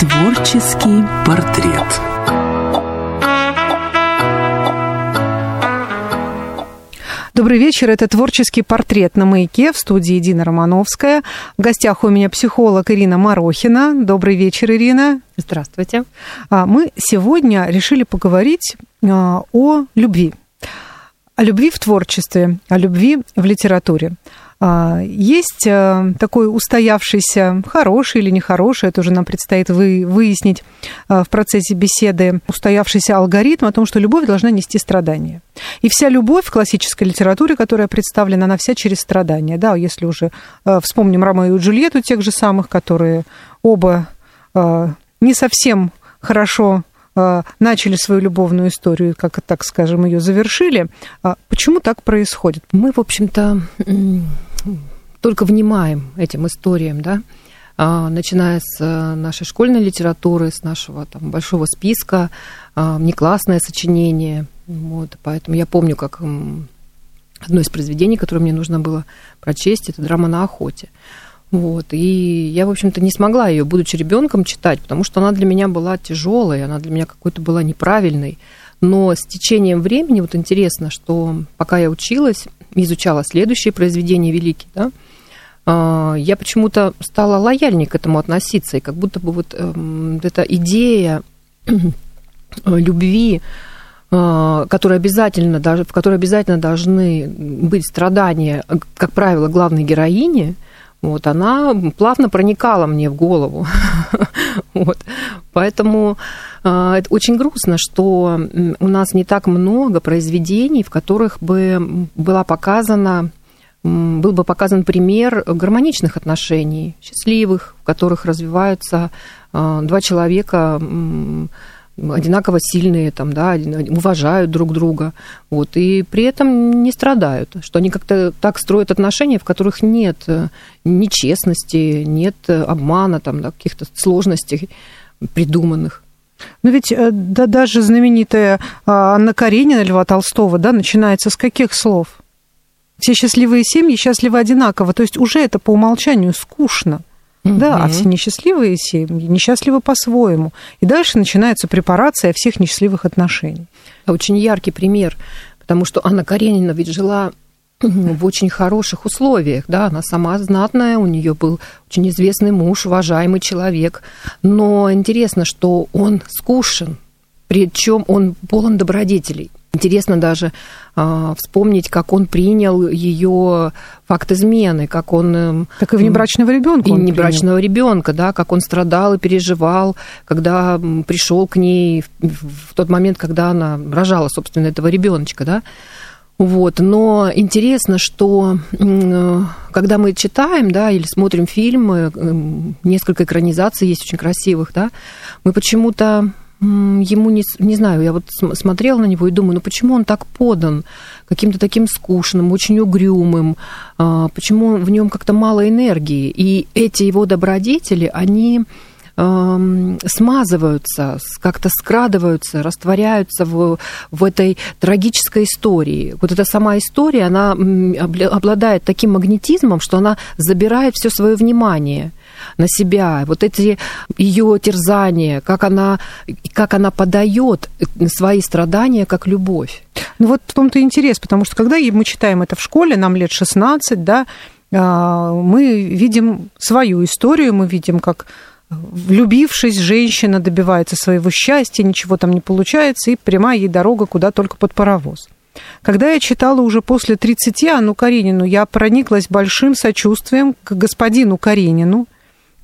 Творческий портрет. Добрый вечер. Это творческий портрет на маяке в студии Дина Романовская. В гостях у меня психолог Ирина Марохина. Добрый вечер, Ирина. Здравствуйте. А, мы сегодня решили поговорить а, о любви. О любви в творчестве, о любви в литературе. А, есть э, такой устоявшийся, хороший или нехороший, это уже нам предстоит вы, выяснить э, в процессе беседы, устоявшийся алгоритм о том, что любовь должна нести страдания. И вся любовь в классической литературе, которая представлена, она вся через страдания. Да, если уже э, вспомним Ромео и Джульетту, тех же самых, которые оба не совсем хорошо начали свою любовную историю, как так скажем, ее завершили. А почему так происходит? Мы, в общем-то, только внимаем этим историям, да, а, начиная с э, нашей школьной литературы, с нашего там, большого списка, а, неклассное сочинение. Вот, поэтому я помню, как одно из произведений, которое мне нужно было прочесть, это драма на охоте. Вот, и я, в общем-то, не смогла ее, будучи ребенком, читать, потому что она для меня была тяжелой, она для меня какой-то была неправильной. Но с течением времени, вот интересно, что пока я училась, изучала следующие произведения великие, да, а, я почему-то стала лояльнее к этому относиться, и как будто бы вот эм, эта идея любви, а, которая обязательно, в которой обязательно должны быть страдания, как правило, главной героини, вот, она плавно проникала мне в голову. вот. Поэтому это очень грустно, что у нас не так много произведений, в которых бы была показана был бы показан пример гармоничных отношений, счастливых, в которых развиваются э, два человека одинаково сильные, там, да, уважают друг друга, вот, и при этом не страдают, что они как-то так строят отношения, в которых нет э, нечестности, нет обмана, там, да, каких-то сложностей придуманных. Но ведь э, да, даже знаменитая а, Анна Каренина Льва Толстого да, начинается с каких слов? Все счастливые семьи счастливы одинаково. То есть уже это по умолчанию скучно. Угу. Да, а все несчастливые семьи несчастливы по-своему. И дальше начинается препарация всех несчастливых отношений. Очень яркий пример, потому что Анна Каренина ведь жила в очень хороших условиях, да, она сама знатная, у нее был очень известный муж, уважаемый человек, но интересно, что он скушен, причем он полон добродетелей. Интересно даже э, вспомнить, как он принял ее факт измены, как он... Как и внебрачного ребенка. И внебрачного ребенка, да, как он страдал и переживал, когда пришел к ней в, в тот момент, когда она рожала, собственно, этого ребеночка, да. Вот. Но интересно, что когда мы читаем, да, или смотрим фильмы, несколько экранизаций есть очень красивых, да, мы почему-то ему не, не знаю, я вот смотрела на него и думаю, ну почему он так подан каким-то таким скучным, очень угрюмым, а, почему в нем как-то мало энергии, и эти его добродетели, они смазываются, как-то скрадываются, растворяются в, в этой трагической истории. Вот эта сама история, она обладает таким магнетизмом, что она забирает все свое внимание на себя, вот эти ее терзания, как она, как она подает свои страдания как любовь. Ну вот в том-то и интерес, потому что когда мы читаем это в школе, нам лет 16, да, а, мы видим свою историю, мы видим, как влюбившись, женщина добивается своего счастья, ничего там не получается, и прямая ей дорога куда только под паровоз. Когда я читала уже после 30 Анну Каренину, я прониклась большим сочувствием к господину Каренину,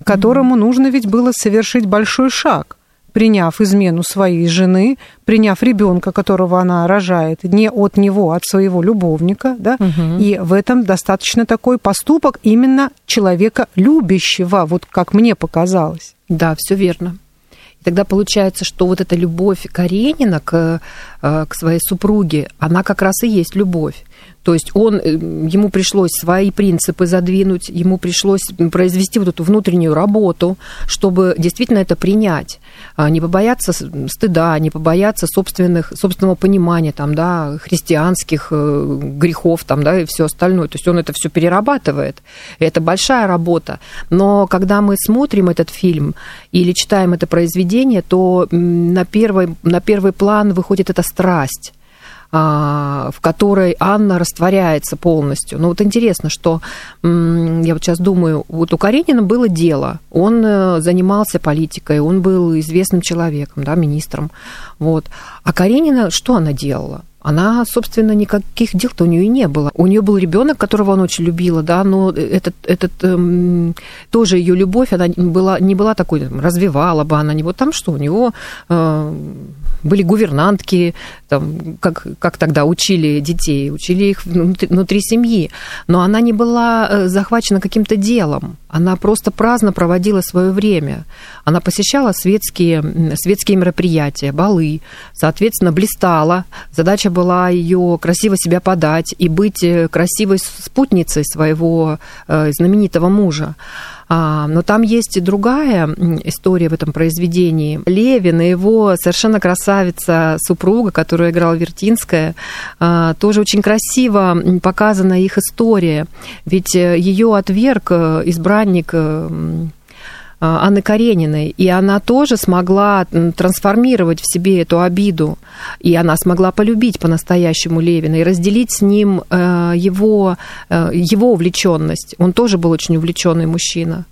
которому mm-hmm. нужно ведь было совершить большой шаг, приняв измену своей жены, приняв ребенка, которого она рожает, не от него, а от своего любовника, да, угу. и в этом достаточно такой поступок именно человека любящего, вот как мне показалось. Да, все верно. И тогда получается, что вот эта любовь Каренина к, э, к своей супруге, она как раз и есть любовь. То есть он, э, ему пришлось свои принципы задвинуть, ему пришлось произвести вот эту внутреннюю работу, чтобы действительно это принять. А, не побояться стыда, не побояться собственных, собственного понимания там, да, христианских э, грехов там, да, и все остальное. То есть он это все перерабатывает. Это большая работа. Но когда мы смотрим этот фильм или читаем это произведение, то на первый, на первый план выходит эта страсть в которой Анна растворяется полностью. Но вот интересно, что я вот сейчас думаю, вот у Каренина было дело, он э, занимался политикой, он был известным человеком, да, министром, вот. А Каренина, что она делала? Она, собственно, никаких дел-то у нее и не было. У нее был ребенок, которого она очень любила, да, но этот, этот эм, тоже ее любовь, она была, не была такой, там, развивала бы она не вот там что, у него э, были гувернантки, там, как, как тогда учили детей, учили их внутри, внутри семьи, но она не была э, захвачена каким-то делом, она просто праздно проводила свое время. Она посещала светские, светские мероприятия, балы, соответственно, блистала. Задача была ее красиво себя подать и быть э, красивой спутницей своего э, знаменитого мужа. А, но там есть и другая история в этом произведении. Левин и его совершенно красавица супруга, которую играла Вертинская, а, тоже очень красиво показана их история. Ведь э, ее отверг избранник а, Анны Карениной, и она тоже смогла трансформировать в себе эту обиду, и она смогла полюбить по-настоящему Левина и разделить с ним э, его, э, его увлеченность. Он тоже был очень увлеченный мужчина.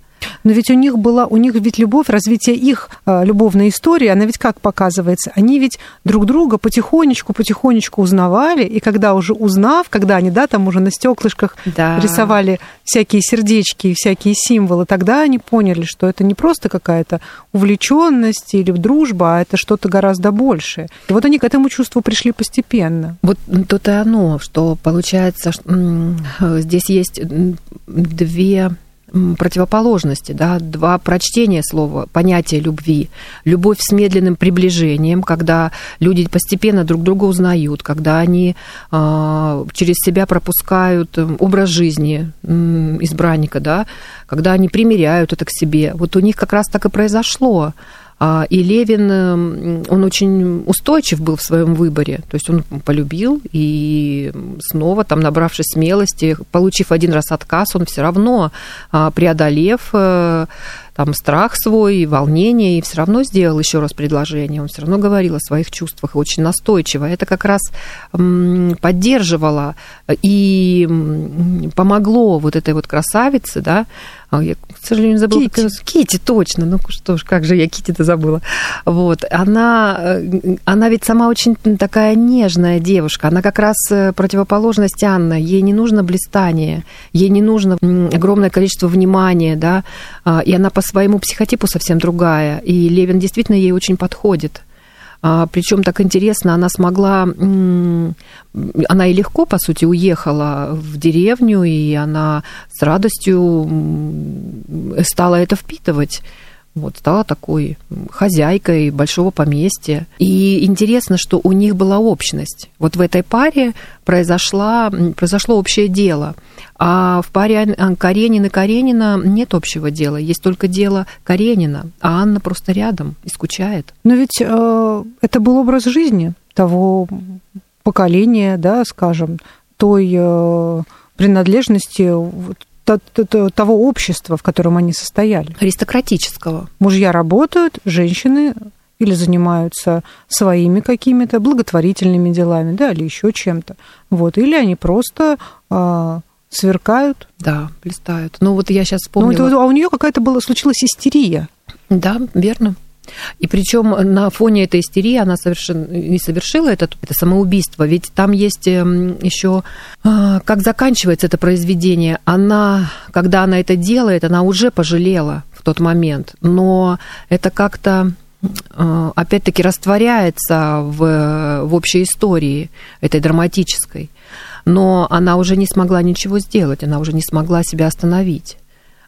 Но ведь у них была, у них ведь любовь, развитие их э, любовной истории, она ведь как показывается? Они ведь друг друга потихонечку, потихонечку узнавали, и когда уже узнав, когда они, да, там уже на стеклышках да. рисовали всякие сердечки и всякие символы, тогда они поняли, что это не просто какая-то увлеченность или дружба, а это что-то гораздо большее. И вот они к этому чувству пришли постепенно. Вот тут и оно, что получается, здесь есть две противоположности, да, два прочтения слова, понятия любви. Любовь с медленным приближением, когда люди постепенно друг друга узнают, когда они э, через себя пропускают образ жизни э, избранника, да, когда они примеряют это к себе. Вот у них как раз так и произошло. А, и Левин, эм, он очень устойчив был в своем выборе. То есть он полюбил, и снова, там, набравшись смелости, получив один раз отказ, он все равно, а, преодолев э, там страх свой, волнение, и все равно сделал еще раз предложение. Он все равно говорил о своих чувствах очень настойчиво. Это как раз поддерживало и помогло вот этой вот красавице, да, а, я, к сожалению, забыла. Кити. Кити, точно. Ну что ж, как же я Кити-то забыла. Вот. Она, э, она ведь сама очень такая нежная девушка. Она как раз э, противоположность Анна. Ей не нужно блистание, ей не нужно огромное количество внимания, да, а, и она по своему психотипу совсем другая. И Левин действительно ей очень подходит. А, Причем так интересно, она смогла, она и легко, по сути, уехала в деревню, и она с радостью стала это впитывать вот, стала такой хозяйкой большого поместья. И интересно, что у них была общность. Вот в этой паре произошла, произошло общее дело. А в паре Каренина и Каренина нет общего дела. Есть только дело Каренина, а Анна просто рядом и скучает. Но ведь э, это был образ жизни того поколения, да, скажем, той э, принадлежности того общества, в котором они состояли. Аристократического. Мужья работают, женщины или занимаются своими какими-то благотворительными делами, да, или еще чем-то. Вот, или они просто а, сверкают. Да, блистают. Ну вот я сейчас ну, вспомнила. Ну, а у нее какая-то была случилась истерия. Да, верно. И причем на фоне этой истерии она совершенно не совершила это, это самоубийство. Ведь там есть эм, еще, а, как заканчивается это произведение. Она, когда она это делает, она уже пожалела в тот момент. Но это как-то а, опять-таки растворяется в, в общей истории этой драматической. Но она уже не смогла ничего сделать, она уже не смогла себя остановить.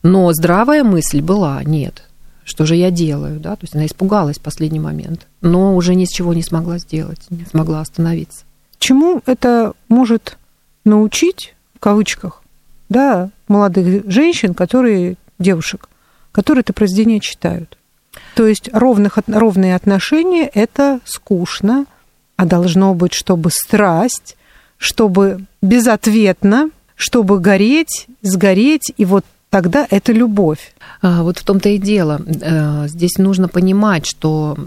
Но здравая мысль была, нет, что же я делаю, да, то есть она испугалась в последний момент, но уже ни с чего не смогла сделать, не смогла остановиться. Чему это может научить, в кавычках, да, молодых женщин, которые, девушек, которые это произведение читают. То есть ровных, ровные отношения – это скучно, а должно быть, чтобы страсть, чтобы безответно, чтобы гореть, сгореть, и вот тогда это любовь. А, вот в том-то и дело. Э, здесь нужно понимать, что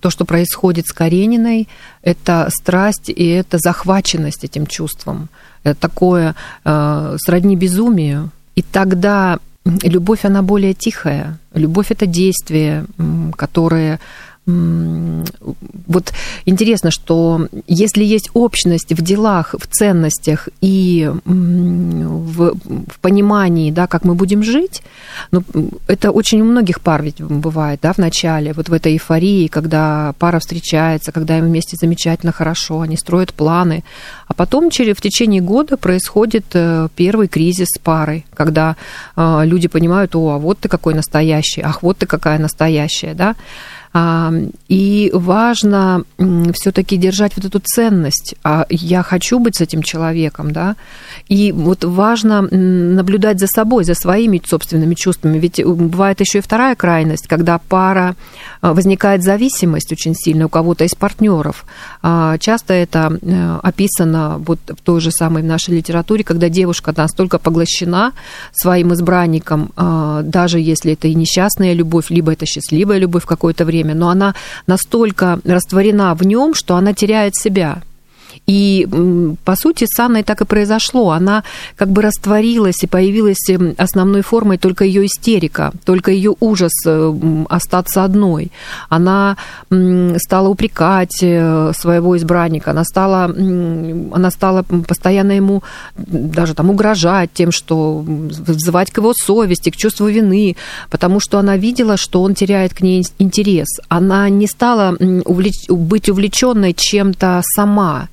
то, что происходит с Карениной, это страсть и это захваченность этим чувством. Это такое э, сродни безумию. И тогда любовь, она более тихая. Любовь – это действие, которое вот интересно, что если есть общность в делах, в ценностях и в, в понимании, да, как мы будем жить, ну, это очень у многих пар ведь бывает, да, в начале, вот в этой эйфории, когда пара встречается, когда им вместе замечательно хорошо, они строят планы, а потом через, в течение года происходит э, первый кризис с парой, когда э, люди понимают, о, а вот ты какой настоящий, ах, вот ты какая настоящая, да, и важно все-таки держать вот эту ценность. А я хочу быть с этим человеком, да. И вот важно наблюдать за собой, за своими собственными чувствами. Ведь э, бывает еще и вторая крайность, когда пара э, возникает зависимость очень сильно у кого-то из партнеров. А, часто это э, описано вот в той же самой нашей литературе, когда девушка настолько поглощена своим избранником, а, даже если это и несчастная любовь, либо это счастливая любовь в какое-то время, время, но она настолько растворена в нем, что она теряет себя. И, по сути, с Анной так и произошло. Она как бы растворилась и появилась эм, основной формой только ее истерика, только ее ужас э, остаться одной. Она стала упрекать э, своего избранника, она стала, она стала постоянно ему даже там угрожать тем, что взывать к его совести, к чувству вины, потому что она видела, что он теряет к ней интерес. Она не стала увлеч... быть увлеченной чем-то сама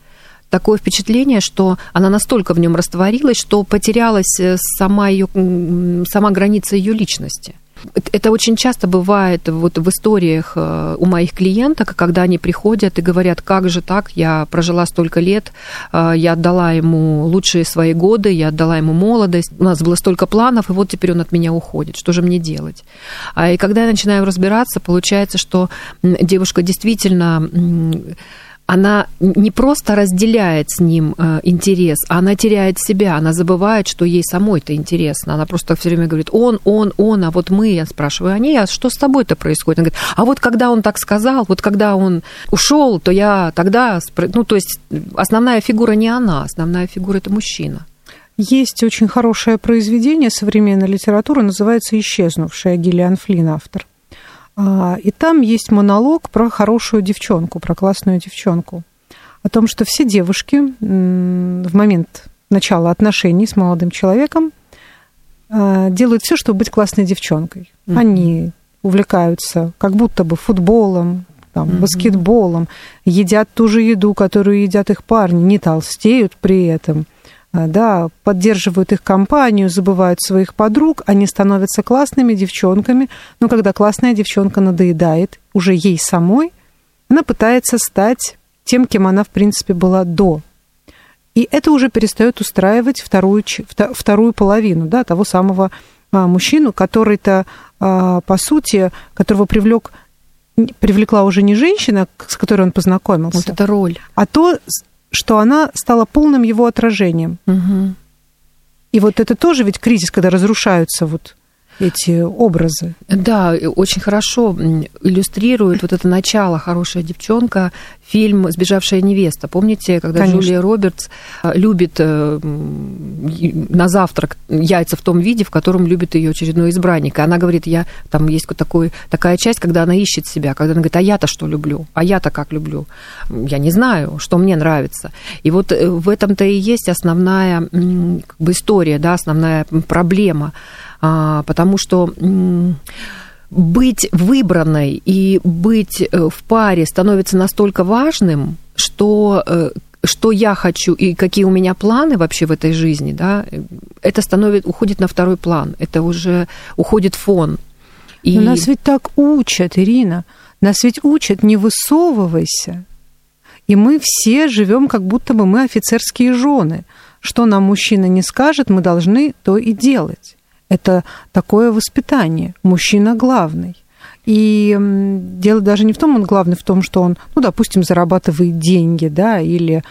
такое впечатление, что она настолько в нем растворилась, что потерялась э, сама, ее, сама граница ее личности. Это очень часто бывает вот в историях э, у моих клиенток, когда они приходят и говорят, как же так, я прожила столько лет, э, я отдала ему лучшие свои годы, я отдала ему молодость, у нас было столько планов, и вот теперь он от меня уходит, что же мне делать? А И когда я начинаю разбираться, получается, что девушка действительно она не просто разделяет с ним э, интерес, а она теряет себя, она забывает, что ей самой-то интересно. Она просто все время говорит, он, он, он, а вот мы, я спрашиваю, не, а что с тобой-то происходит? Она говорит, а вот когда он так сказал, вот когда он ушел, то я тогда, ну, то есть основная фигура не она, основная фигура это мужчина. Есть очень хорошее произведение современной литературы, называется «Исчезнувшая» Гиллиан Флинн, автор. А, и там есть монолог про хорошую девчонку, про классную девчонку. О том, что все девушки в момент начала отношений с молодым человеком а, делают все, чтобы быть классной девчонкой. Mm-hmm. Они увлекаются как будто бы футболом, там, mm-hmm. баскетболом, едят ту же еду, которую едят их парни, не толстеют при этом – да, поддерживают их компанию, забывают своих подруг, они становятся классными девчонками, но когда классная девчонка надоедает уже ей самой, она пытается стать тем, кем она, в принципе, была до. И это уже перестает устраивать вторую, вторую половину да, того самого а, мужчину, который-то, а, по сути, которого привлек привлекла уже не женщина, с которой он познакомился. Вот это роль. А то, что она стала полным его отражением. Угу. И вот это тоже ведь кризис, когда разрушаются вот эти образы. Да, очень хорошо иллюстрирует вот это начало «Хорошая девчонка» фильм «Сбежавшая невеста». Помните, когда Конечно. Джулия Робертс э, любит э, на завтрак яйца в том виде, в котором любит ее очередной избранник. И она говорит, я там есть такой, такая часть, когда она ищет себя, когда она говорит, а я-то что люблю? А я-то как люблю? Я не знаю, что мне нравится. И вот э, в этом-то и есть основная как бы, история, да, основная проблема а, потому что быть выбранной и быть э, в паре становится настолько важным, что э, что я хочу и какие у меня планы вообще в этой жизни, да, это становится, уходит на второй план, это уже уходит фон. И... Но нас ведь так учат, Ирина, нас ведь учат, не высовывайся. И мы все живем, как будто бы мы офицерские жены. что нам мужчина не скажет, мы должны то и делать. Это такое воспитание. Мужчина главный. И дело даже не в том, он главный в том, что он, ну, допустим, зарабатывает деньги, да, или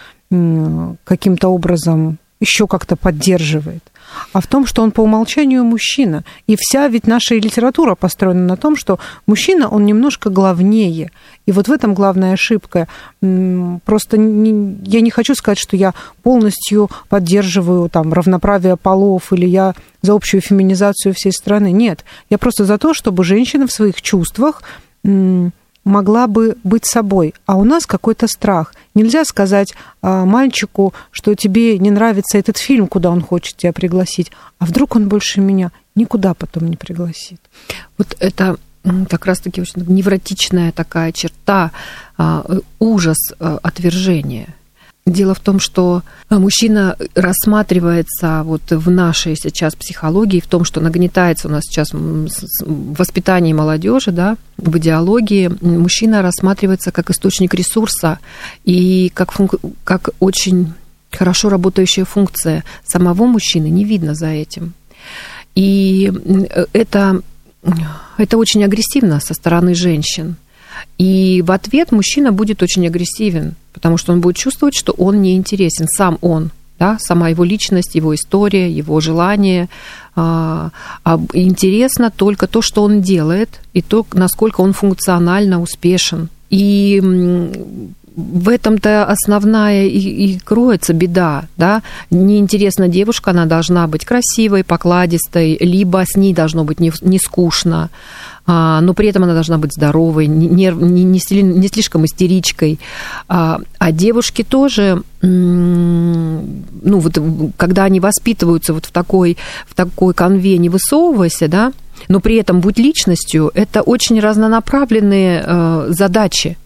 каким-то образом еще как-то поддерживает а в том, что он по умолчанию мужчина. И вся ведь наша литература построена на том, что мужчина, он немножко главнее. И вот в этом главная ошибка. Просто не, я не хочу сказать, что я полностью поддерживаю там, равноправие полов или я за общую феминизацию всей страны. Нет, я просто за то, чтобы женщина в своих чувствах могла бы быть собой, а у нас какой-то страх. Нельзя сказать а, мальчику, что тебе не нравится этот фильм, куда он хочет тебя пригласить, а вдруг он больше меня никуда потом не пригласит. Вот это как раз-таки очень невротичная такая черта, а, ужас а, отвержения. Дело в том, что а, мужчина рассматривается вот в нашей сейчас психологии, в том, что нагнетается у нас сейчас в воспитании молодежи, да, в идеологии, мужчина рассматривается как источник ресурса и как, функ... как очень хорошо работающая функция самого мужчины, не видно за этим. И это, это очень агрессивно со стороны женщин. И в ответ мужчина будет очень агрессивен, потому что он будет чувствовать, что он не интересен, сам он, да, сама его личность, его история, его желание. А, а интересно только то, что он делает, и то, насколько он функционально успешен. И в этом-то основная и, и кроется беда, да. Неинтересна девушка, она должна быть красивой, покладистой, либо с ней должно быть не, не скучно. А, но при этом она должна быть здоровой, не, не, не, не слишком истеричкой. А, а девушки тоже, ну вот когда они воспитываются вот в такой, в такой конве «не высовывайся», да, но при этом будь личностью, это очень разнонаправленные э, задачи.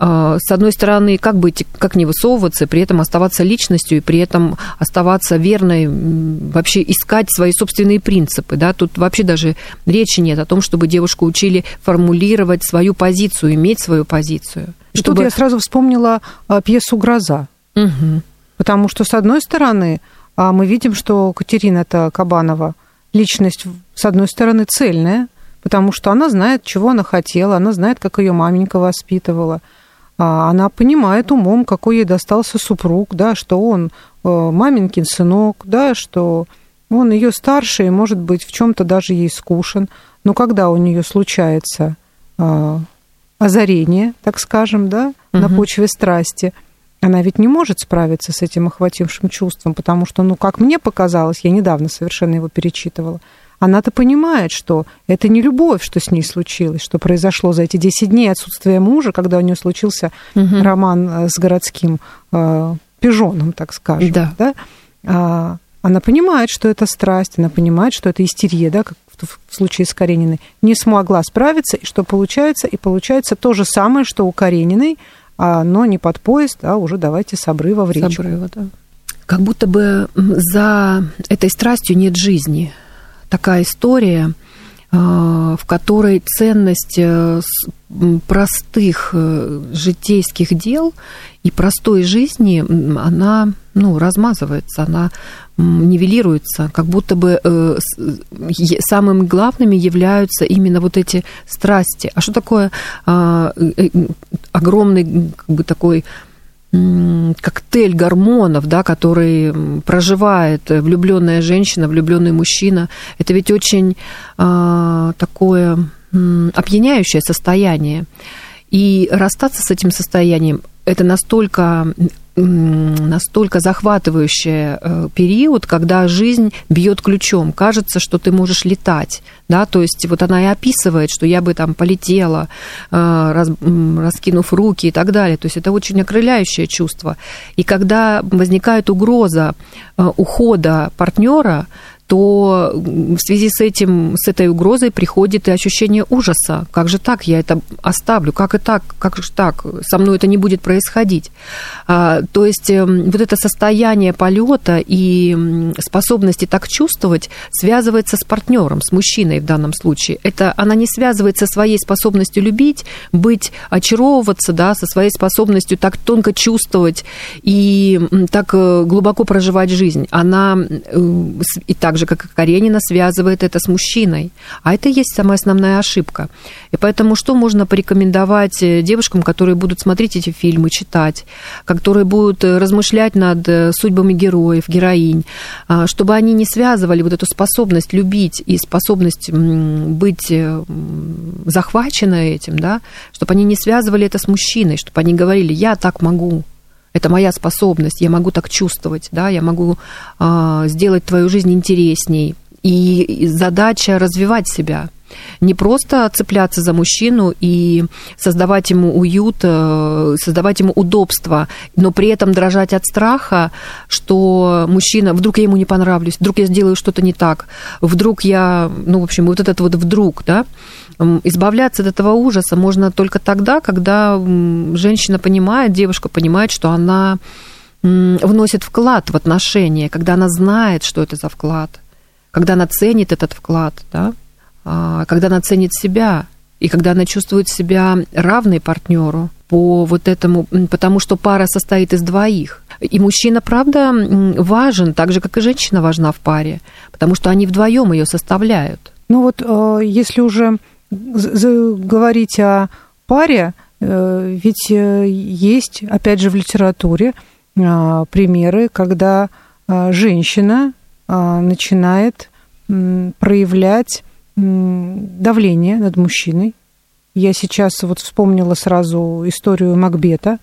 А, с одной стороны, как быть, как не высовываться, при этом оставаться личностью и при этом оставаться верной, вообще искать свои собственные принципы. Да? Тут вообще даже речи нет о том, чтобы девушку учили формулировать свою позицию, иметь свою позицию. И чтобы... тут я сразу вспомнила а, пьесу «Гроза». Угу. Потому что, с одной стороны, а, мы видим, что Катерина-то Кабанова личность, с одной стороны, цельная, потому что она знает, чего она хотела, она знает, как ее маменька воспитывала – она понимает умом, какой ей достался супруг, да, что он э, маменькин сынок, да, что он ее старше и, может быть, в чем-то даже ей скушен. Но когда у нее случается а, озарение, так скажем, да, угу. на почве страсти, она ведь не может справиться с этим охватившим чувством, потому что, ну, как мне показалось, я недавно совершенно его перечитывала, она-то понимает, что это не любовь, что с ней случилось, что произошло за эти 10 дней отсутствия мужа, когда у нее случился угу. роман э, с городским э, пижоном, так скажем. Да. Да? А, она понимает, что это страсть, она понимает, что это истерия, да, как в случае с Карениной, не смогла справиться, и что получается? И получается то же самое, что у Карениной, а, но не под поезд, а уже давайте с обрыва в речку. С обрыва, да. Как будто бы за этой страстью нет жизни – такая история, э, в которой ценность э, простых э, житейских дел и простой жизни, она ну, размазывается, она нивелируется, как будто бы самыми главными являются именно вот эти страсти. А что такое огромный как бы такой коктейль гормонов, да, который проживает влюбленная женщина, влюбленный мужчина. Это ведь очень э, такое э, опьяняющее состояние. И расстаться с этим состоянием это настолько настолько захватывающий э, период, когда жизнь бьет ключом. Кажется, что ты можешь летать. Да? То есть вот она и описывает, что я бы там полетела, э, раз, раскинув руки и так далее. То есть это очень окрыляющее чувство. И когда возникает угроза э, ухода партнера, то в связи с этим, с этой угрозой приходит и ощущение ужаса. Как же так? Я это оставлю. Как и так? Как же так? Со мной это не будет происходить. А, то есть эм, вот это состояние полета и способности так чувствовать связывается с партнером, с мужчиной в данном случае. Это она не связывается со своей способностью любить, быть, очаровываться, да, со своей способностью так тонко чувствовать и так э, глубоко проживать жизнь. Она э, и так же, как и Каренина, связывает это с мужчиной. А это и есть самая основная ошибка. И поэтому что можно порекомендовать э, девушкам, которые будут смотреть эти фильмы, читать, которые будут размышлять над судьбами героев, героинь, а, чтобы они не связывали вот эту способность любить и способность быть захваченной этим, да, чтобы они не связывали это с мужчиной, чтобы они говорили, я так могу, это моя способность, я могу так чувствовать, да, я могу э, сделать твою жизнь интересней. И задача развивать себя, не просто цепляться за мужчину и создавать ему уют, э, создавать ему удобство, но при этом дрожать от страха, что мужчина, вдруг я ему не понравлюсь, вдруг я сделаю что-то не так, вдруг я, ну, в общем, вот этот вот вдруг, да, избавляться от этого ужаса можно только тогда, когда женщина понимает, девушка понимает, что она вносит вклад в отношения, когда она знает, что это за вклад, когда она ценит этот вклад, да, когда она ценит себя, и когда она чувствует себя равной партнеру по вот этому, потому что пара состоит из двоих. И мужчина, правда, важен, так же, как и женщина важна в паре, потому что они вдвоем ее составляют. Ну вот, э, если уже говорить о паре, э, ведь э, есть, опять же, в литературе а, примеры, когда а, женщина а, начинает проявлять давление над мужчиной. Я сейчас вот вспомнила сразу историю Макбета,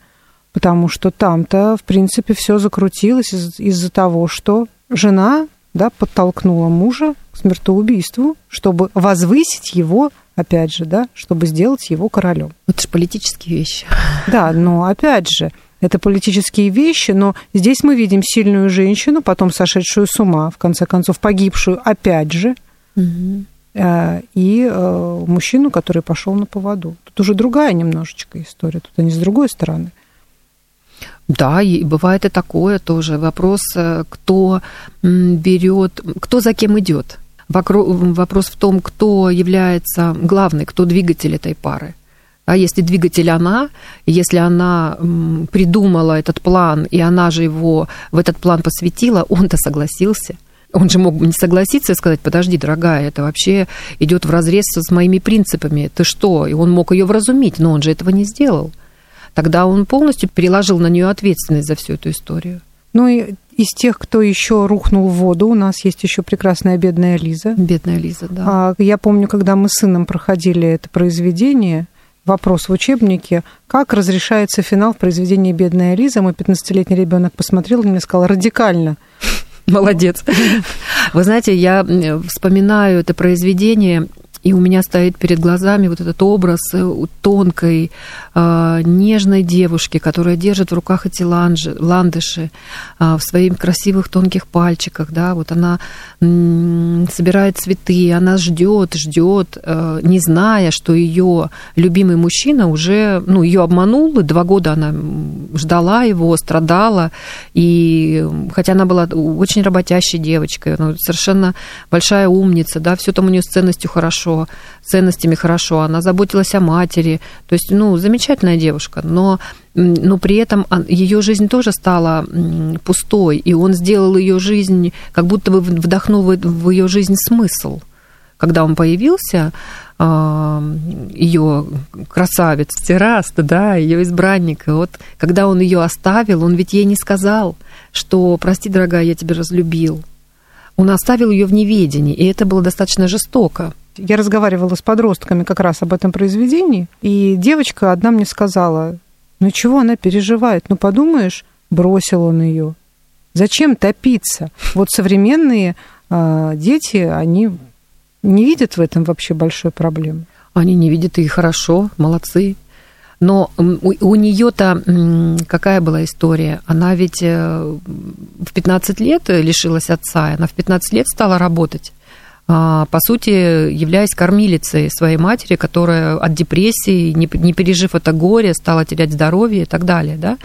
потому что там-то, в принципе, все закрутилось из- из-за того, что жена да, подтолкнула мужа к смертоубийству, чтобы возвысить его опять же, да, чтобы сделать его королем. Это же политические вещи. Да, но опять же, это политические вещи, но здесь мы видим сильную женщину, потом сошедшую с ума, в конце концов погибшую, опять же, угу. И э, мужчину, который пошел на поводу. Тут уже другая немножечко история, тут они с другой стороны. Да, и бывает и такое тоже. Вопрос, э, кто берет, кто за кем идет. Вопрос в том, кто является главный, кто двигатель этой пары. А если двигатель она, если она придумала этот план, и она же его в этот план посвятила, он-то согласился. Он же мог бы не согласиться и сказать, подожди, дорогая, это вообще идет в разрез с моими принципами. Ты что? И он мог ее вразумить, но он же этого не сделал. Тогда он полностью переложил на нее ответственность за всю эту историю. Ну и из тех, кто еще рухнул в воду, у нас есть еще прекрасная бедная Лиза. Бедная Лиза, да. А, я помню, когда мы с сыном проходили это произведение, вопрос в учебнике, как разрешается финал в произведении «Бедная Лиза». Мой 15-летний ребенок посмотрел и мне сказал радикально. Молодец. Вы знаете, я вспоминаю это произведение и у меня стоит перед глазами вот этот образ э, тонкой, э, нежной девушки, которая держит в руках эти ланжи, ландыши э, в своих красивых тонких пальчиках, да, вот она собирает цветы, она ждет, ждет, не зная, что ее любимый мужчина уже, ну, ее обманул, и два года она ждала его, страдала, и хотя она была очень работящей девочкой, ну, совершенно большая умница, да, все там у нее с ценностью хорошо, ценностями хорошо, она заботилась о матери. То есть, ну, замечательная девушка, но, но при этом ее жизнь тоже стала пустой, и он сделал ее жизнь, как будто бы вдохнул в ее жизнь смысл. Когда он появился, ее красавец, терраста, да, ее избранник. И вот когда он ее оставил, он ведь ей не сказал, что прости, дорогая, я тебя разлюбил. Он оставил ее в неведении, и это было достаточно жестоко. Я разговаривала с подростками как раз об этом произведении, и девочка одна мне сказала, ну чего она переживает, ну подумаешь, бросил он ее. Зачем топиться? Вот современные э, дети, они не видят в этом вообще большой проблемы. Они не видят и хорошо, молодцы. Но у, у нее-то какая была история? Она ведь э, в 15 лет лишилась отца, она в 15 лет стала работать по сути, являясь кормилицей своей матери, которая от депрессии, не, пережив это горе, стала терять здоровье и так далее, да.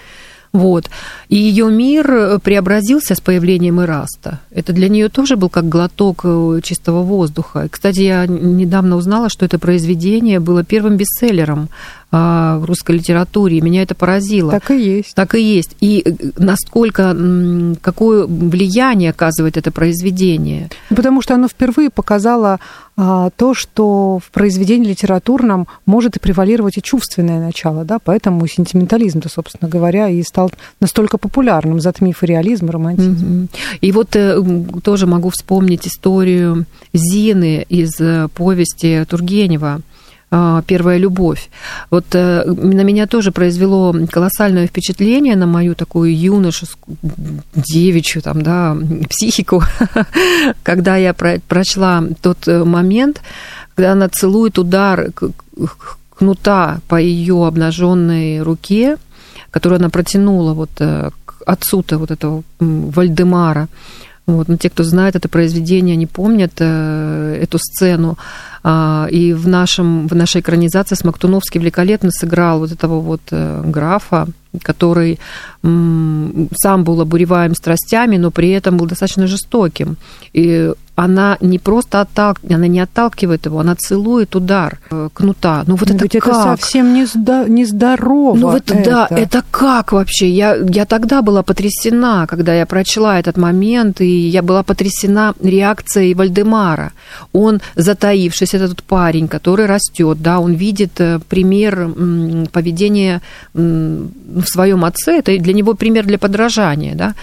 Вот. И ее мир преобразился с появлением Ираста. Это для нее тоже был как глоток э, чистого воздуха. Кстати, я недавно узнала, что это произведение было первым бестселлером а, в русской литературе. И меня это поразило. Так и есть. Так и есть. И э, насколько, какое влияние оказывает это произведение. Потому что оно впервые показало а, то, что в произведении литературном может и превалировать и чувственное начало, да, поэтому сентиментализм-то, собственно говоря, и стал настолько популярным, затмив и реализм, и романтизм. И вот э, тоже могу вспомнить историю Зины из э, повести Тургенева а, первая любовь. Вот э, на меня тоже произвело колоссальное впечатление на мою такую юношескую, девичью там, да, психику, когда я прочла тот э, момент, когда она целует удар кнута по ее обнаженной руке, которую она протянула вот э, к отцу-то вот этого Вальдемара. Вот, но те, кто знает это произведение, они помнят эту сцену. А, и в, нашем, в нашей экранизации Смоктуновский великолепно сыграл вот этого вот э, графа, который сам был обуреваем страстями, но при этом был достаточно жестоким. И она не просто отталкивает, она не отталкивает его, она целует удар э, кнута. Ну вот Но это ведь как? это совсем не, здо, не здорово. Ну вот это. да, это как вообще? Я, я тогда была потрясена, когда я прочла этот момент, и я была потрясена реакцией Вальдемара. Он, затаившись, этот парень, который растет, да, он видит э, пример поведения в своем отце, это для него пример для подражания, да,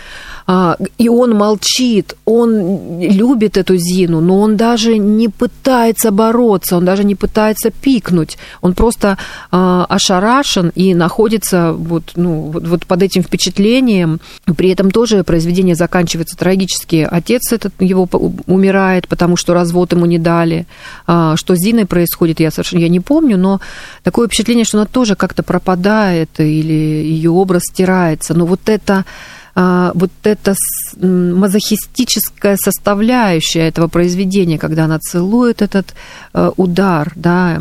и он молчит, он любит эту Зину, но он даже не пытается бороться, он даже не пытается пикнуть, он просто а, ошарашен и находится вот, ну, вот, под этим впечатлением. При этом тоже произведение заканчивается трагически. Отец этот его умирает, потому что развод ему не дали. А, что с Зиной происходит, я совершенно я не помню, но такое впечатление, что она тоже как-то пропадает или ее образ стирается. Но вот это а, вот эта мазохистическая составляющая этого произведения, когда она целует этот э, удар, да,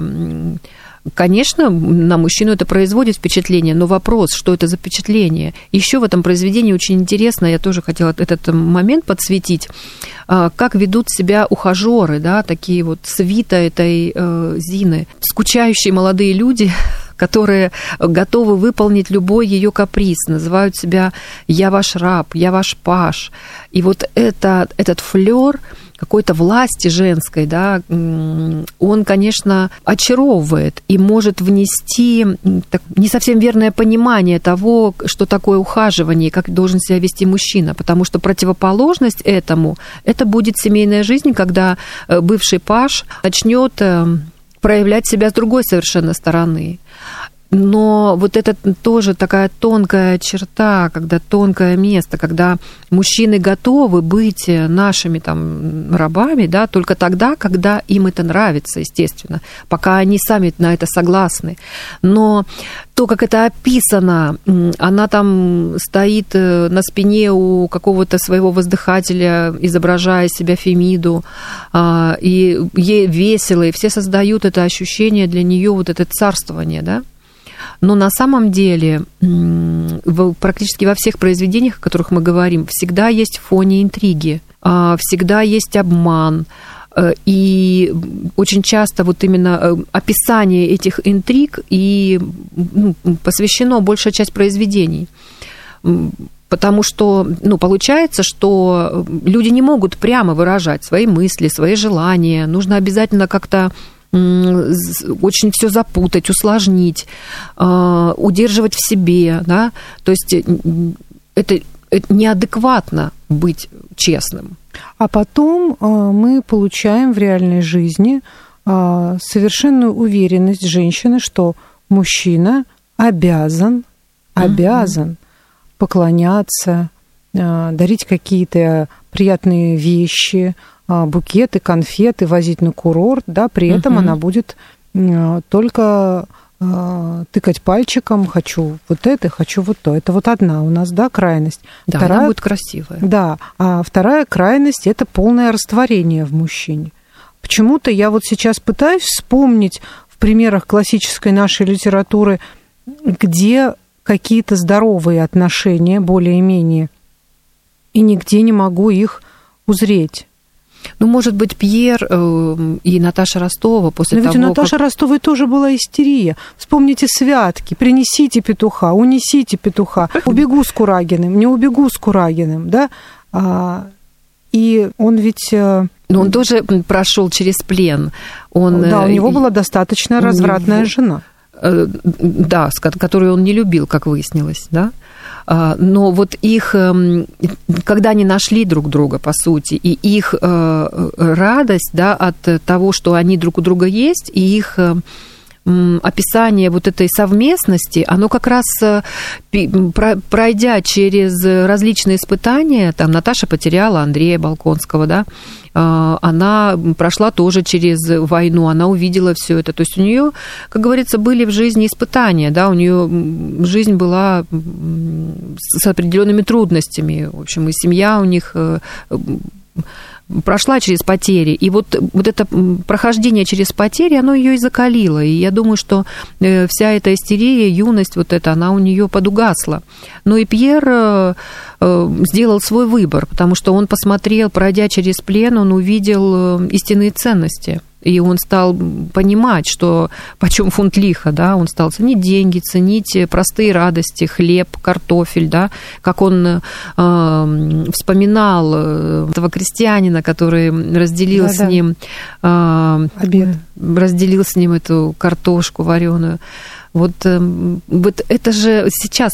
Конечно, на мужчину это производит впечатление, но вопрос, что это за впечатление? Еще в этом произведении очень интересно, я тоже хотела этот момент подсветить, а, как ведут себя ухажеры, да, такие вот свита этой э, Зины, скучающие молодые люди, которые готовы выполнить любой ее каприз, называют себя «я ваш раб», «я ваш паш». И вот это, этот флер какой-то власти женской, да, он, конечно, очаровывает и может внести так, не совсем верное понимание того, что такое ухаживание, как должен себя вести мужчина, потому что противоположность этому это будет семейная жизнь, когда э, бывший паш начнет э, проявлять себя с другой совершенно стороны. Но вот это тоже такая тонкая черта, когда тонкое место, когда мужчины готовы быть нашими там рабами, да, только тогда, когда им это нравится, естественно, пока они сами на это согласны. Но то, как это описано, она там стоит э, на спине у какого-то своего воздыхателя, изображая себя Фемиду, а, и ей весело, и все создают это ощущение для нее, вот это царствование, да, но на самом деле практически во всех произведениях, о которых мы говорим, всегда есть фоне интриги, а, всегда есть обман, э, и очень часто вот именно э, описание этих интриг и ну, посвящено большая часть произведений. Потому что, ну, получается, что люди не могут прямо выражать свои мысли, свои желания. Нужно обязательно как-то очень все запутать, усложнить, а, удерживать в себе, да, то есть э, это, это неадекватно быть честным. А потом а, мы получаем в реальной жизни а, совершенную уверенность женщины, что мужчина обязан, обязан mm поклоняться, дарить какие-то приятные вещи, букеты, конфеты возить на курорт, да, при этом uh-huh. она будет только э, тыкать пальчиком, хочу вот это, хочу вот то. Это вот одна у нас, да, крайность. Да, вторая, она будет красивая. Да, а вторая крайность – это полное растворение в мужчине. Почему-то я вот сейчас пытаюсь вспомнить в примерах классической нашей литературы, где какие-то здоровые отношения, более-менее, и нигде не могу их узреть. Ну, может быть, Пьер э, и Наташа Ростова после Но того, ведь у Наташи как... Ростовой тоже была истерия. Вспомните святки. Принесите петуха, унесите петуха. Убегу с Курагиным, не убегу с Курагиным, да? А, и он ведь... э, Но он тоже прошел через плен. Он, да, у э, него была достаточно развратная него- жена. э, да, которую он не любил, как выяснилось, да. А, Но вот их, эм, когда они нашли друг друга, по сути, и их э, радость, да, от того, что они друг у друга есть, и их э, описание вот этой совместности, оно как раз э, пройдя через различные испытания, там Наташа потеряла Андрея Балконского, да, а, она прошла тоже через войну, она увидела все это. То есть у нее, как говорится, были в жизни испытания, да, у нее жизнь была с определенными трудностями. В общем, и семья у них э, прошла через потери. И вот, вот это прохождение через потери, оно ее и закалило. И я думаю, что э, вся эта истерия, юность вот эта, она у нее подугасла. Но и Пьер э, э, сделал свой выбор, потому что он посмотрел, пройдя через плен, он увидел истинные ценности. И он стал понимать, что почем фунт лиха, да, он стал ценить деньги, ценить простые радости, хлеб, картофель, да, как он э, вспоминал э, этого крестьянина, который разделил с Да-да. ним э, Обед. разделил с ним эту картошку вареную. Вот, эм, вот это же сейчас,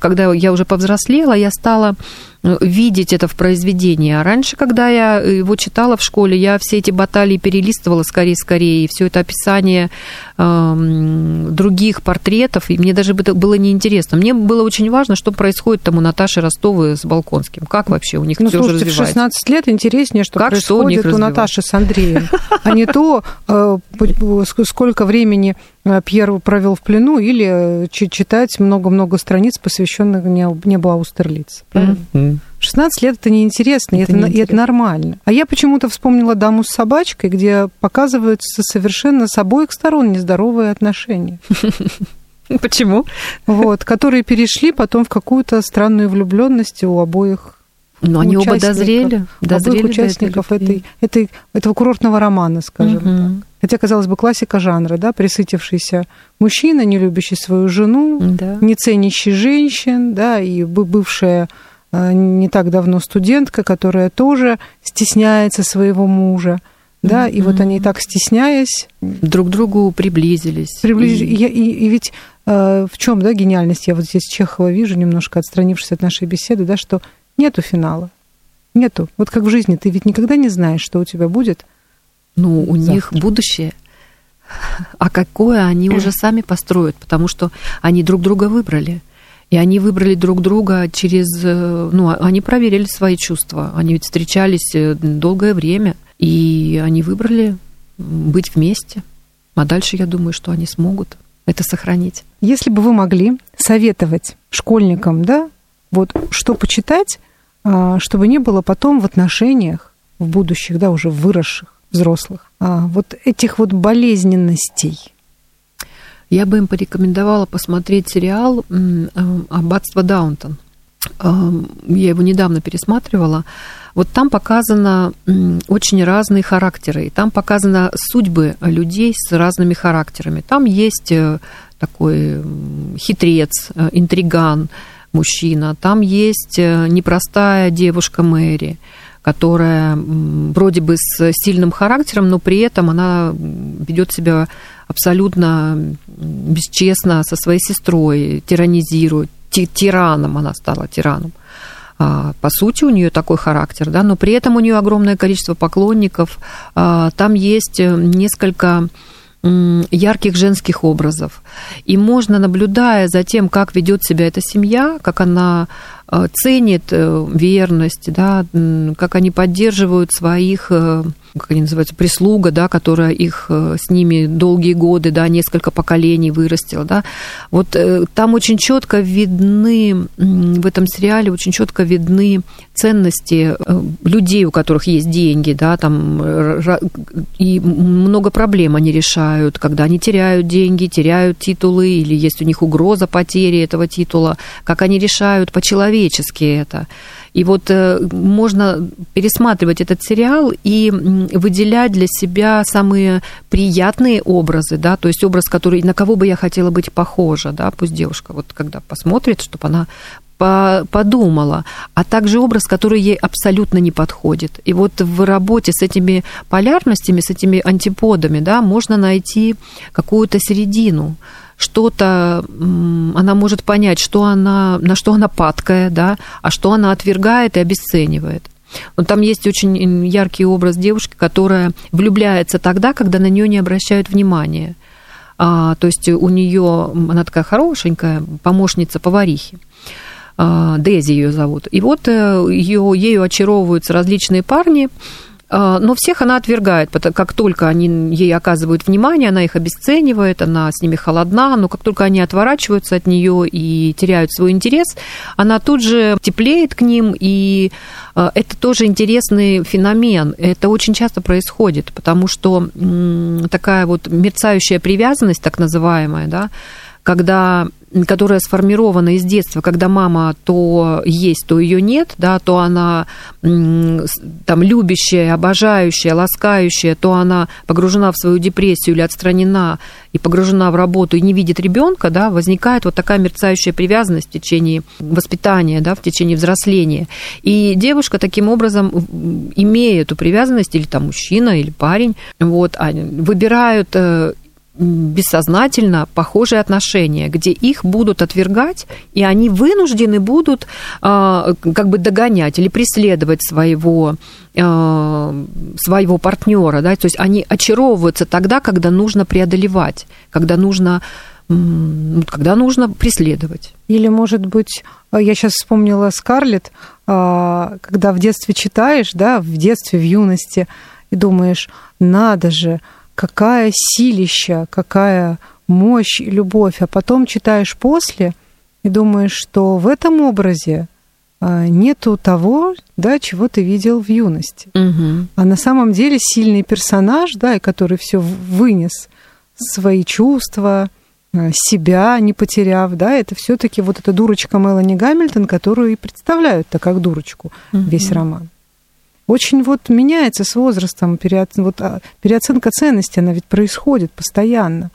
когда я уже повзрослела, я стала э, видеть это в произведении. А раньше, когда я его читала в школе, я все эти баталии перелистывала скорее-скорее, и все это описание эм, других портретов, и мне даже было неинтересно. Мне было очень важно, что происходит там у Наташи Ростовой с Балконским. Как вообще у них Ну, все слушайте, в развивается? 16 лет интереснее, что Как что у них происходит у? Наташи с Андреем, а не то, э, сколько времени э, Пьер провел в плену, или э, чи- читать много-много страниц, посвященных не- небу Аустерлиц. Правильно? Мгм. 16 лет это неинтересно, и Это это, на- и неинтересно. это нормально. А я почему-то вспомнила «Даму с собачкой», где показываются совершенно с обоих сторон нездоровые отношения, Почему? вот, которые перешли потом в какую-то странную влюбленность у обоих Но они оба участников, дозрели. дозрели обоих до этой участников этой, этой, этого курортного романа, скажем Мгм. так. Хотя, казалось бы, классика жанра, да, присытившийся мужчина, не любящий свою жену, Да. не ценящий женщин, да, и бы- бывшая не так давно студентка, которая тоже стесняется своего мужа, да, и вот они так стесняясь, Друг к другу приблизились. приближ... И- и, и- и ведь э, в чем, да, гениальность? Я вот здесь Чехова вижу, немножко отстранившись от нашей беседы, да, что нету финала. Нету. Вот как в жизни, ты ведь никогда не знаешь, что у тебя будет. Ну, у них Завтра. будущее. А какое они уже сами построят, потому что они друг друга выбрали. И они выбрали друг друга через... э, Ну, они проверили свои чувства. Они ведь встречались э, долгое время, и они выбрали быть вместе. А дальше, я думаю, что они смогут это сохранить. Если бы вы могли советовать школьникам, да, вот что почитать, а, чтобы не было потом в отношениях, в будущих, да, уже выросших, взрослых, а, вот этих вот болезненностей. Я бы им порекомендовала посмотреть сериал э, «Аббатство Даунтон». Эм, Я его недавно пересматривала. Вот там показано очень разные характеры. И там показаны судьбы людей с разными характерами. Там есть э, такой хитрец, э, интриган, мужчина. Там есть непростая девушка Мэри, которая вроде бы с сильным характером, но при этом она ведет себя абсолютно бесчестно со своей сестрой, тиранизирует, ти- тираном она стала тираном. А, По сути, у нее такой характер, да, но при этом у нее огромное количество поклонников. А, Там есть э, несколько ярких женских образов. И можно, наблюдая за тем, как ведет себя эта семья, как она ценит верность, да, как они поддерживают своих как они называются, прислуга, да, которая их э, с ними долгие годы, да, несколько поколений вырастила, да. Вот э, там очень четко видны, в этом сериале очень четко видны ценности э, людей, у которых есть деньги, да, там, и много проблем они решают, когда они теряют деньги, теряют титулы, или есть у них угроза потери этого титула, как они решают по-человечески это. И вот э, можно пересматривать этот сериал и выделять для себя самые приятные образы, да, то есть образ, который, на кого бы я хотела быть похожа, да, пусть девушка вот когда посмотрит, чтобы она подумала, а также образ, который ей абсолютно не подходит. И вот в работе с этими полярностями, с этими антиподами, да, можно найти какую-то середину что-то она может понять, что она, на что она падкая, да, а что она отвергает и обесценивает. Вот там есть очень яркий образ девушки, которая влюбляется тогда, когда на нее не обращают внимания. А, то есть у нее, она такая хорошенькая, помощница поварихи. А, Дези ее зовут. И вот э, ее, ею очаровываются различные парни, но всех она отвергает, как только они ей оказывают внимание, она их обесценивает, она с ними холодна, но как только они отворачиваются от нее и теряют свой интерес, она тут же теплеет к ним, и а, это тоже интересный феномен. Это очень часто происходит, потому что такая вот мерцающая привязанность, так называемая, да, когда которая сформирована из детства, когда мама то есть, то ее нет, да, то она там любящая, обожающая, ласкающая, то она погружена в свою депрессию или отстранена и погружена в работу и не видит ребенка, да, возникает вот такая мерцающая привязанность в течение воспитания, да, в течение взросления. И девушка таким образом, имея эту привязанность, или там мужчина, или парень, вот, выбирают э, бессознательно похожие отношения, где их будут отвергать, и они вынуждены будут э, как бы догонять или преследовать своего, э, своего партнера. Да? То есть они очаровываются тогда, когда нужно преодолевать, когда нужно, когда нужно преследовать. Или, может быть, я сейчас вспомнила Скарлетт, а, когда в детстве читаешь, да, в детстве, в юности, и думаешь, надо же, какая силища, какая мощь и любовь, а потом читаешь после и думаешь, что в этом образе а, нету того, да, чего ты видел в юности. Угу. А на самом деле сильный персонаж, да, который все вынес свои чувства, а, себя не потеряв, да, это все-таки вот эта дурочка Мелани Гамильтон, которую и представляют-то как дурочку угу. весь роман очень вот меняется с возрастом, вот, а, переоценка ценности, она ведь происходит постоянно.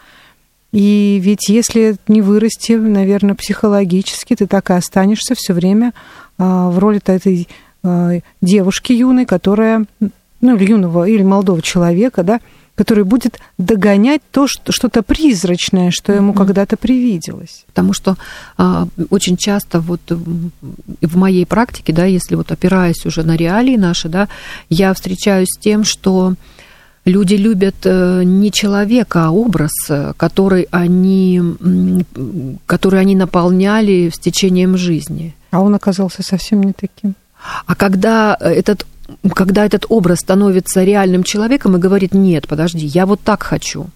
И ведь если не вырасти, наверное, психологически, ты так и останешься все время а, в роли этой а, девушки юной, которая, ну, или юного, или молодого человека, да, который будет догонять то, что, что-то призрачное, что ему mm-hmm. когда-то привиделось. Потому что а, очень часто вот в моей практике, да, если вот опираясь уже на реалии наши, да, я встречаюсь с тем, что люди любят э, не человека, а образ, который они, который они наполняли с течением жизни. А он оказался совсем не таким. А когда этот когда этот образ становится реальным человеком и говорит, нет, подожди, я вот так хочу,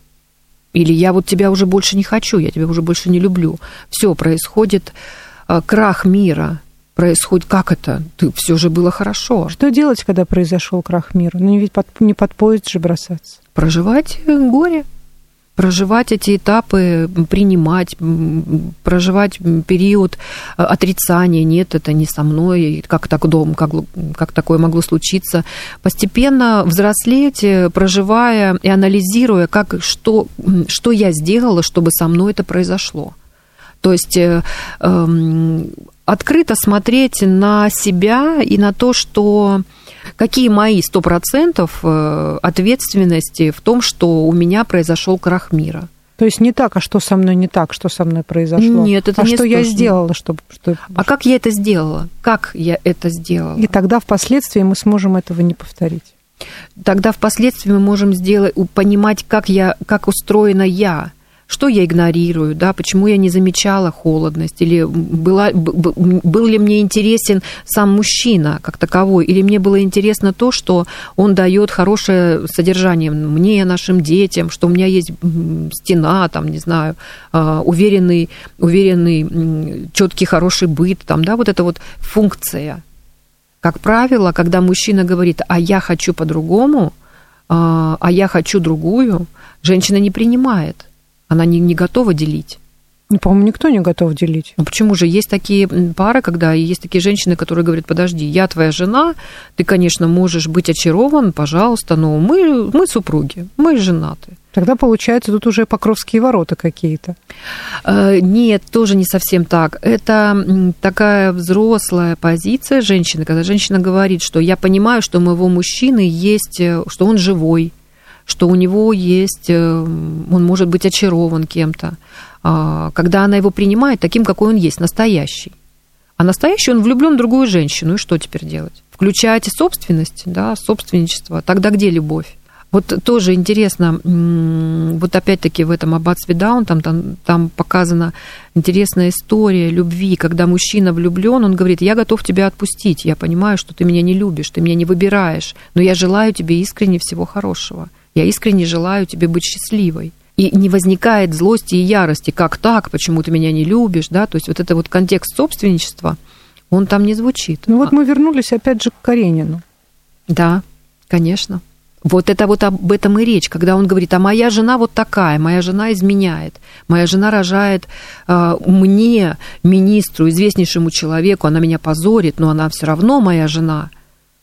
или я вот тебя уже больше не хочу, я тебя уже больше не люблю. Все, происходит э, крах мира. Происходит, как это? Ты все же было хорошо. Что делать, когда произошел крах мира? Ну, ведь под, не под поезд же бросаться. Проживать горе проживать эти этапы, принимать, проживать период э, отрицания, нет, это не со мной, как так дом, как, как такое могло случиться. Постепенно взрослеть, э, проживая и анализируя, как, что, что я сделала, чтобы со мной это произошло. То есть э, э, открыто смотреть на себя и на то, что какие мои сто процентов э, ответственности в том, что у меня произошел крах мира. То есть не так, а что со мной не так, что со мной произошло. Нет, это а не что я сделала, чтобы, чтобы... А как я это сделала? Как я это сделала? И тогда впоследствии мы сможем этого не повторить. Тогда впоследствии мы можем сделать, понимать, как, я, как устроена я, что я игнорирую, да, почему я не замечала холодность, или была, был ли мне интересен сам мужчина как таковой, или мне было интересно то, что он дает хорошее содержание мне, нашим детям, что у меня есть стена, там, не знаю, а, уверенный, уверенный, четкий, хороший быт, там, да, вот эта вот функция. Как правило, когда мужчина говорит, а я хочу по-другому, а, а я хочу другую, женщина не принимает она не, не готова делить. Ну, по-моему, никто не готов делить. Ну почему же? Есть такие пары, когда есть такие женщины, которые говорят, подожди, я твоя жена, ты, конечно, можешь быть очарован, пожалуйста, но мы, мы супруги, мы женаты. Тогда, получается, тут уже покровские ворота какие-то. Э, нет, тоже не совсем так. Это такая взрослая позиция женщины, когда женщина говорит, что я понимаю, что у моего мужчины есть, э, что он живой, что у него есть, э, он может быть очарован кем-то, а, когда она его принимает таким, какой он есть, настоящий. А настоящий он влюблен в другую женщину, и что теперь делать? Включаете собственность, да, собственничество, тогда где любовь? Вот тоже интересно, вот опять-таки в этом аббатстве Даун, там, там, там показана интересная история любви, когда мужчина влюблен, он говорит, я готов тебя отпустить, я понимаю, что ты меня не любишь, ты меня не выбираешь, но я желаю тебе искренне всего хорошего. Я искренне желаю тебе быть счастливой. И не возникает злости и ярости, как так, почему ты меня не любишь, да, то есть вот это вот контекст собственничества, он там не звучит. Ну вот мы вернулись опять же к Каренину. Да, конечно. Вот это вот об этом и речь, когда он говорит, а моя жена вот такая, моя жена изменяет, моя жена рожает э, мне, министру, известнейшему человеку, она меня позорит, но она все равно моя жена.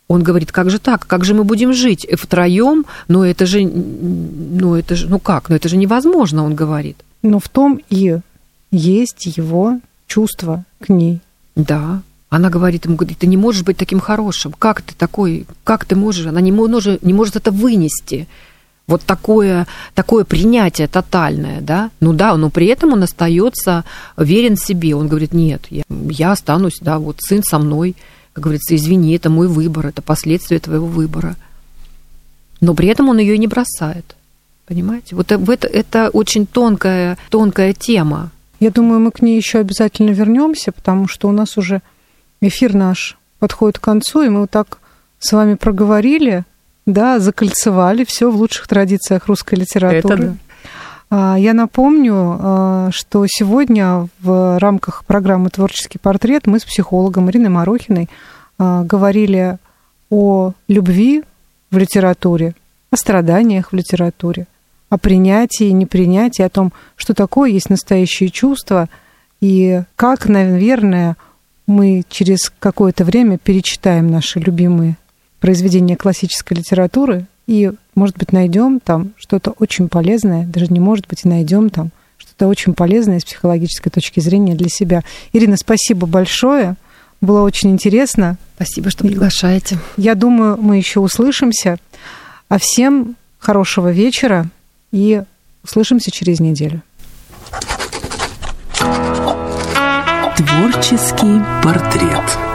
Он говорит, как же так, как же мы будем жить втроем? Но это же, ну это же, ну как, ну это же невозможно, он говорит. Но в том и есть его чувство к ней. Да. Она говорит ему, говорит, ты не можешь быть таким хорошим. Как ты такой, как ты можешь? Она не может, не может это вынести. Вот такое, такое принятие тотальное, да? Ну да, но при этом он остается верен себе. Он говорит, нет, я, я останусь, да, вот сын со мной, как говорится, извини, это мой выбор, это последствия твоего выбора. Но при этом он ее не бросает. Понимаете? Вот это, это очень тонкая, тонкая тема. Я думаю, мы к ней еще обязательно вернемся, потому что у нас уже эфир наш подходит к концу, и мы вот так с вами проговорили, да, закольцевали все в лучших традициях русской литературы. Это а, я напомню, а, что сегодня в рамках программы «Творческий портрет» мы с психологом Ириной Марохиной а, говорили о любви в литературе, о страданиях в литературе, о принятии и непринятии, о том, что такое есть настоящие чувства, и как, наверное, мы через какое-то время перечитаем наши любимые произведения классической литературы и, может быть, найдем там что-то очень полезное, даже не может быть, и найдем там что-то очень полезное с психологической точки зрения для себя. Ирина, спасибо большое. Было очень интересно. Спасибо, что приглашаете. Я думаю, мы еще услышимся. А всем хорошего вечера и услышимся через неделю. Творческий портрет.